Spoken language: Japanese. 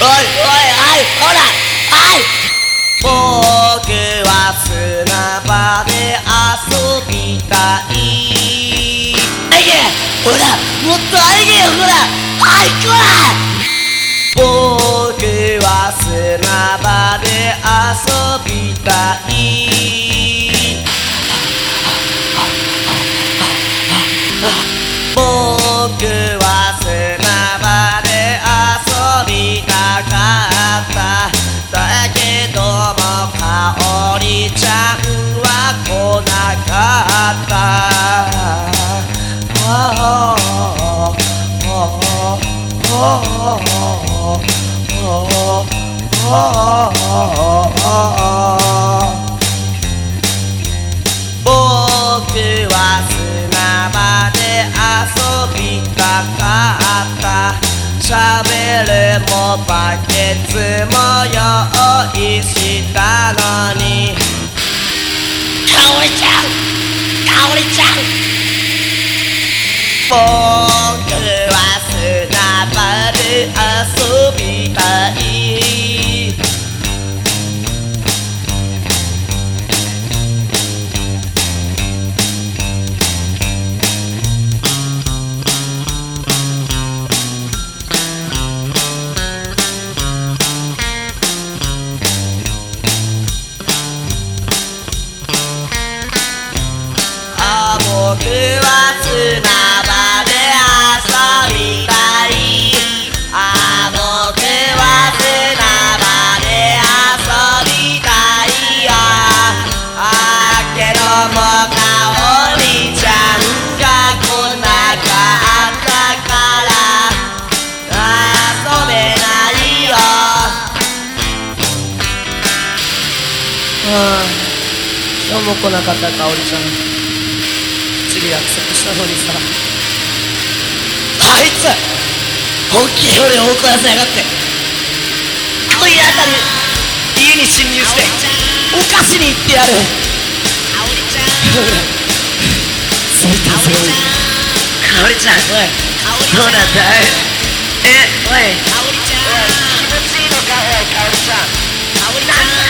ほらはい。僕は砂場で遊びたい。あいけほらもっとあいけよほら。はいこら僕は砂場で遊びたいおりちゃんは来なかったああ僕は砂場で遊びたかった。喋るもバケツも用意したの。ああ今日も来なかったかおりちゃん。次約束したのにさあいつ本気より大声せやがって。今夜あたり家に侵入してお菓子に行ってやる。そういったそういかおりちゃんおい。どうなんだい？えおい。おい気持ちいいのかおいかおりちゃん。かおりちゃん